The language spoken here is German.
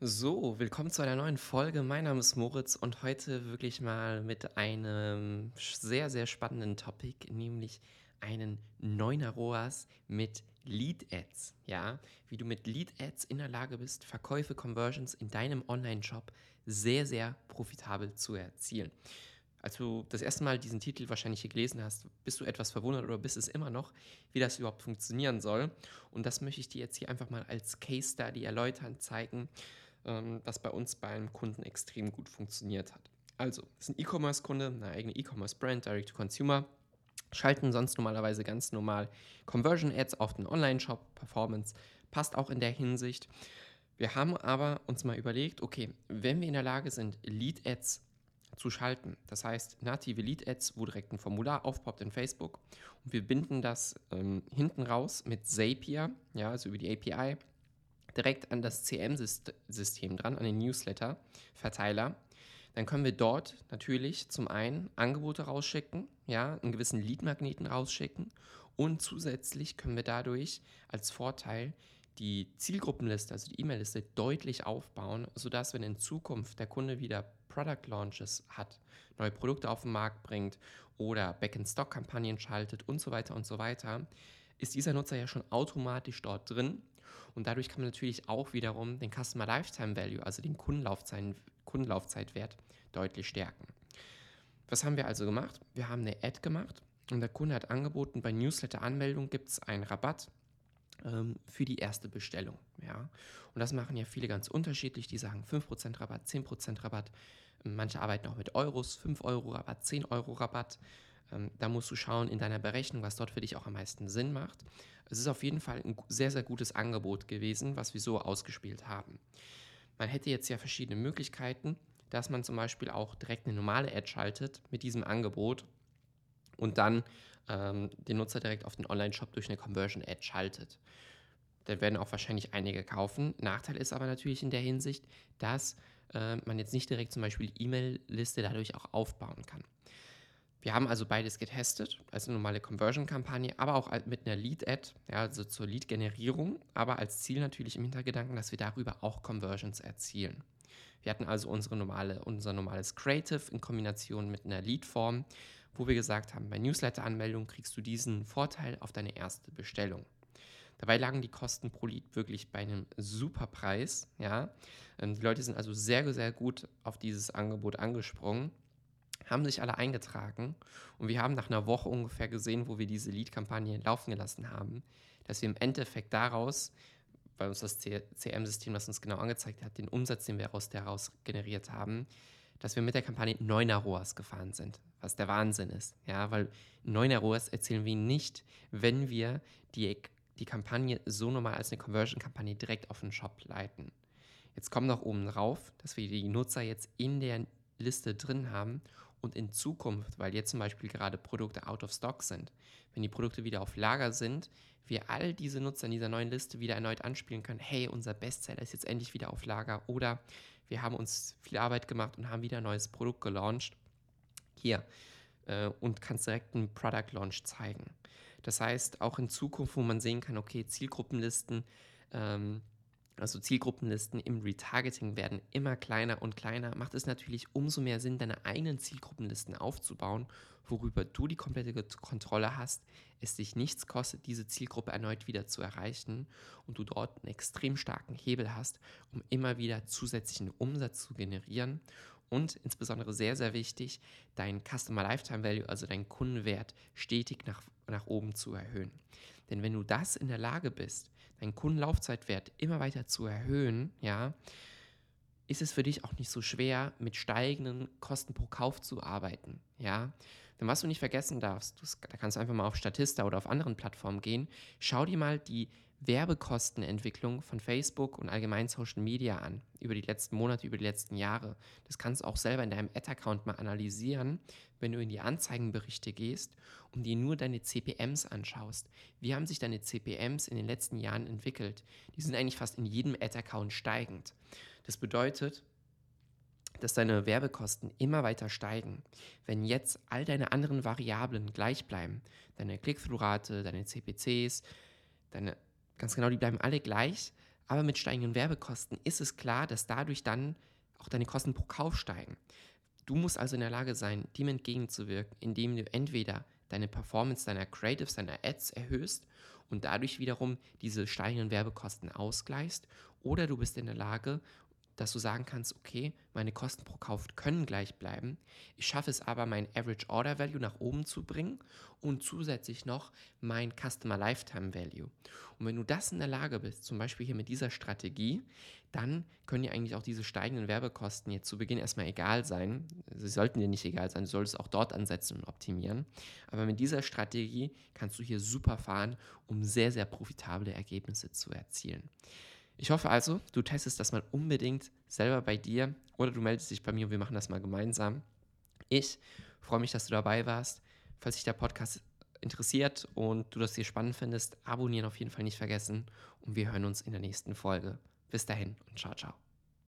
So, willkommen zu einer neuen Folge. Mein Name ist Moritz und heute wirklich mal mit einem sehr, sehr spannenden Topic, nämlich einen neuner ROAS mit Lead Ads. Ja, wie du mit Lead Ads in der Lage bist, Verkäufe, Conversions in deinem Online-Shop sehr, sehr profitabel zu erzielen. Als du das erste Mal diesen Titel wahrscheinlich hier gelesen hast, bist du etwas verwundert oder bist es immer noch, wie das überhaupt funktionieren soll. Und das möchte ich dir jetzt hier einfach mal als Case Study erläutern, zeigen, was bei uns beim Kunden extrem gut funktioniert hat. Also, das ist ein E-Commerce-Kunde, eine eigene E-Commerce-Brand, Direct-to-Consumer, schalten sonst normalerweise ganz normal Conversion-Ads auf den Online-Shop, Performance passt auch in der Hinsicht. Wir haben aber uns mal überlegt, okay, wenn wir in der Lage sind, Lead-Ads zu schalten. Das heißt, native Lead-Ads, wo direkt ein Formular aufpoppt in Facebook und wir binden das ähm, hinten raus mit Zapier, ja, also über die API, direkt an das CM-System dran, an den Newsletter-Verteiler. Dann können wir dort natürlich zum einen Angebote rausschicken, ja, einen gewissen Lead-Magneten rausschicken und zusätzlich können wir dadurch als Vorteil die Zielgruppenliste, also die E-Mail-Liste, deutlich aufbauen, sodass, wenn in Zukunft der Kunde wieder Product Launches hat, neue Produkte auf den Markt bringt oder Back-in-Stock-Kampagnen schaltet und so weiter und so weiter, ist dieser Nutzer ja schon automatisch dort drin und dadurch kann man natürlich auch wiederum den Customer Lifetime Value, also den Kundenlaufzeit, Kundenlaufzeitwert, deutlich stärken. Was haben wir also gemacht? Wir haben eine Ad gemacht und der Kunde hat angeboten, bei Newsletter-Anmeldung gibt es einen Rabatt ähm, für die erste Bestellung. Ja? Und das machen ja viele ganz unterschiedlich. Die sagen 5% Rabatt, 10% Rabatt. Manche arbeiten auch mit Euros, 5 Euro Rabatt, 10 Euro Rabatt. Ähm, da musst du schauen in deiner Berechnung, was dort für dich auch am meisten Sinn macht. Es ist auf jeden Fall ein sehr, sehr gutes Angebot gewesen, was wir so ausgespielt haben. Man hätte jetzt ja verschiedene Möglichkeiten, dass man zum Beispiel auch direkt eine normale Ad schaltet mit diesem Angebot und dann ähm, den Nutzer direkt auf den Online-Shop durch eine Conversion-Ad schaltet. Da werden auch wahrscheinlich einige kaufen. Nachteil ist aber natürlich in der Hinsicht, dass äh, man jetzt nicht direkt zum Beispiel die E-Mail-Liste dadurch auch aufbauen kann. Wir haben also beides getestet, als eine normale Conversion-Kampagne, aber auch mit einer Lead-Ad, ja, also zur Lead-Generierung, aber als Ziel natürlich im Hintergedanken, dass wir darüber auch Conversions erzielen. Wir hatten also unsere normale, unser normales Creative in Kombination mit einer Lead-Form, wo wir gesagt haben, bei Newsletter-Anmeldung kriegst du diesen Vorteil auf deine erste Bestellung. Dabei lagen die Kosten pro Lead wirklich bei einem super Preis. Ja? Ähm, die Leute sind also sehr, sehr gut auf dieses Angebot angesprungen haben sich alle eingetragen und wir haben nach einer Woche ungefähr gesehen, wo wir diese Lead-Kampagne laufen gelassen haben, dass wir im Endeffekt daraus, weil uns das CM-System das uns genau angezeigt hat, den Umsatz, den wir daraus generiert haben, dass wir mit der Kampagne 9 ROAS gefahren sind, was der Wahnsinn ist. Ja, weil 9 ROAS erzählen wir nicht, wenn wir die, die Kampagne so normal als eine Conversion-Kampagne direkt auf den Shop leiten. Jetzt kommt noch oben drauf, dass wir die Nutzer jetzt in der Liste drin haben und in Zukunft, weil jetzt zum Beispiel gerade Produkte out of stock sind, wenn die Produkte wieder auf Lager sind, wir all diese Nutzer in dieser neuen Liste wieder erneut anspielen können, hey, unser Bestseller ist jetzt endlich wieder auf Lager oder wir haben uns viel Arbeit gemacht und haben wieder ein neues Produkt gelauncht. Hier äh, und kannst direkt einen Product Launch zeigen. Das heißt, auch in Zukunft, wo man sehen kann, okay, Zielgruppenlisten, ähm, also Zielgruppenlisten im Retargeting werden immer kleiner und kleiner, macht es natürlich umso mehr Sinn, deine eigenen Zielgruppenlisten aufzubauen, worüber du die komplette Kontrolle hast, es dich nichts kostet, diese Zielgruppe erneut wieder zu erreichen und du dort einen extrem starken Hebel hast, um immer wieder zusätzlichen Umsatz zu generieren und insbesondere sehr, sehr wichtig, deinen Customer Lifetime Value, also deinen Kundenwert, stetig nach, nach oben zu erhöhen. Denn wenn du das in der Lage bist, deinen Kundenlaufzeitwert immer weiter zu erhöhen, ja, ist es für dich auch nicht so schwer, mit steigenden Kosten pro Kauf zu arbeiten, ja. Denn was du nicht vergessen darfst, da kannst du einfach mal auf Statista oder auf anderen Plattformen gehen, schau dir mal die Werbekostenentwicklung von Facebook und allgemein Social Media an, über die letzten Monate, über die letzten Jahre. Das kannst du auch selber in deinem Ad-Account mal analysieren, wenn du in die Anzeigenberichte gehst und dir nur deine CPMs anschaust. Wie haben sich deine CPMs in den letzten Jahren entwickelt? Die sind eigentlich fast in jedem Ad-Account steigend. Das bedeutet, dass deine Werbekosten immer weiter steigen. Wenn jetzt all deine anderen Variablen gleich bleiben, deine Click-Through-Rate, deine CPCs, deine Ganz genau, die bleiben alle gleich, Aber mit steigenden Werbekosten ist es klar, dass dadurch dann auch deine Kosten pro Kauf steigen. Du musst also in der Lage sein, dem entgegenzuwirken, indem du entweder deine Performance deiner Creatives, deiner Ads erhöhst und dadurch wiederum diese steigenden Werbekosten ausgleichst, oder du bist in der Lage, dass du sagen kannst, okay, meine Kosten pro Kauf können gleich bleiben. Ich schaffe es aber, mein Average Order Value nach oben zu bringen und zusätzlich noch mein Customer Lifetime Value. Und wenn du das in der Lage bist, zum Beispiel hier mit dieser Strategie, dann können dir eigentlich auch diese steigenden Werbekosten jetzt zu Beginn erstmal egal sein. Sie sollten dir nicht egal sein, du solltest auch dort ansetzen und optimieren. Aber mit dieser Strategie kannst du hier super fahren, um sehr, sehr profitable Ergebnisse zu erzielen. Ich hoffe also, du testest das mal unbedingt selber bei dir oder du meldest dich bei mir und wir machen das mal gemeinsam. Ich freue mich, dass du dabei warst. Falls dich der Podcast interessiert und du das hier spannend findest, abonnieren auf jeden Fall nicht vergessen und wir hören uns in der nächsten Folge. Bis dahin und ciao, ciao.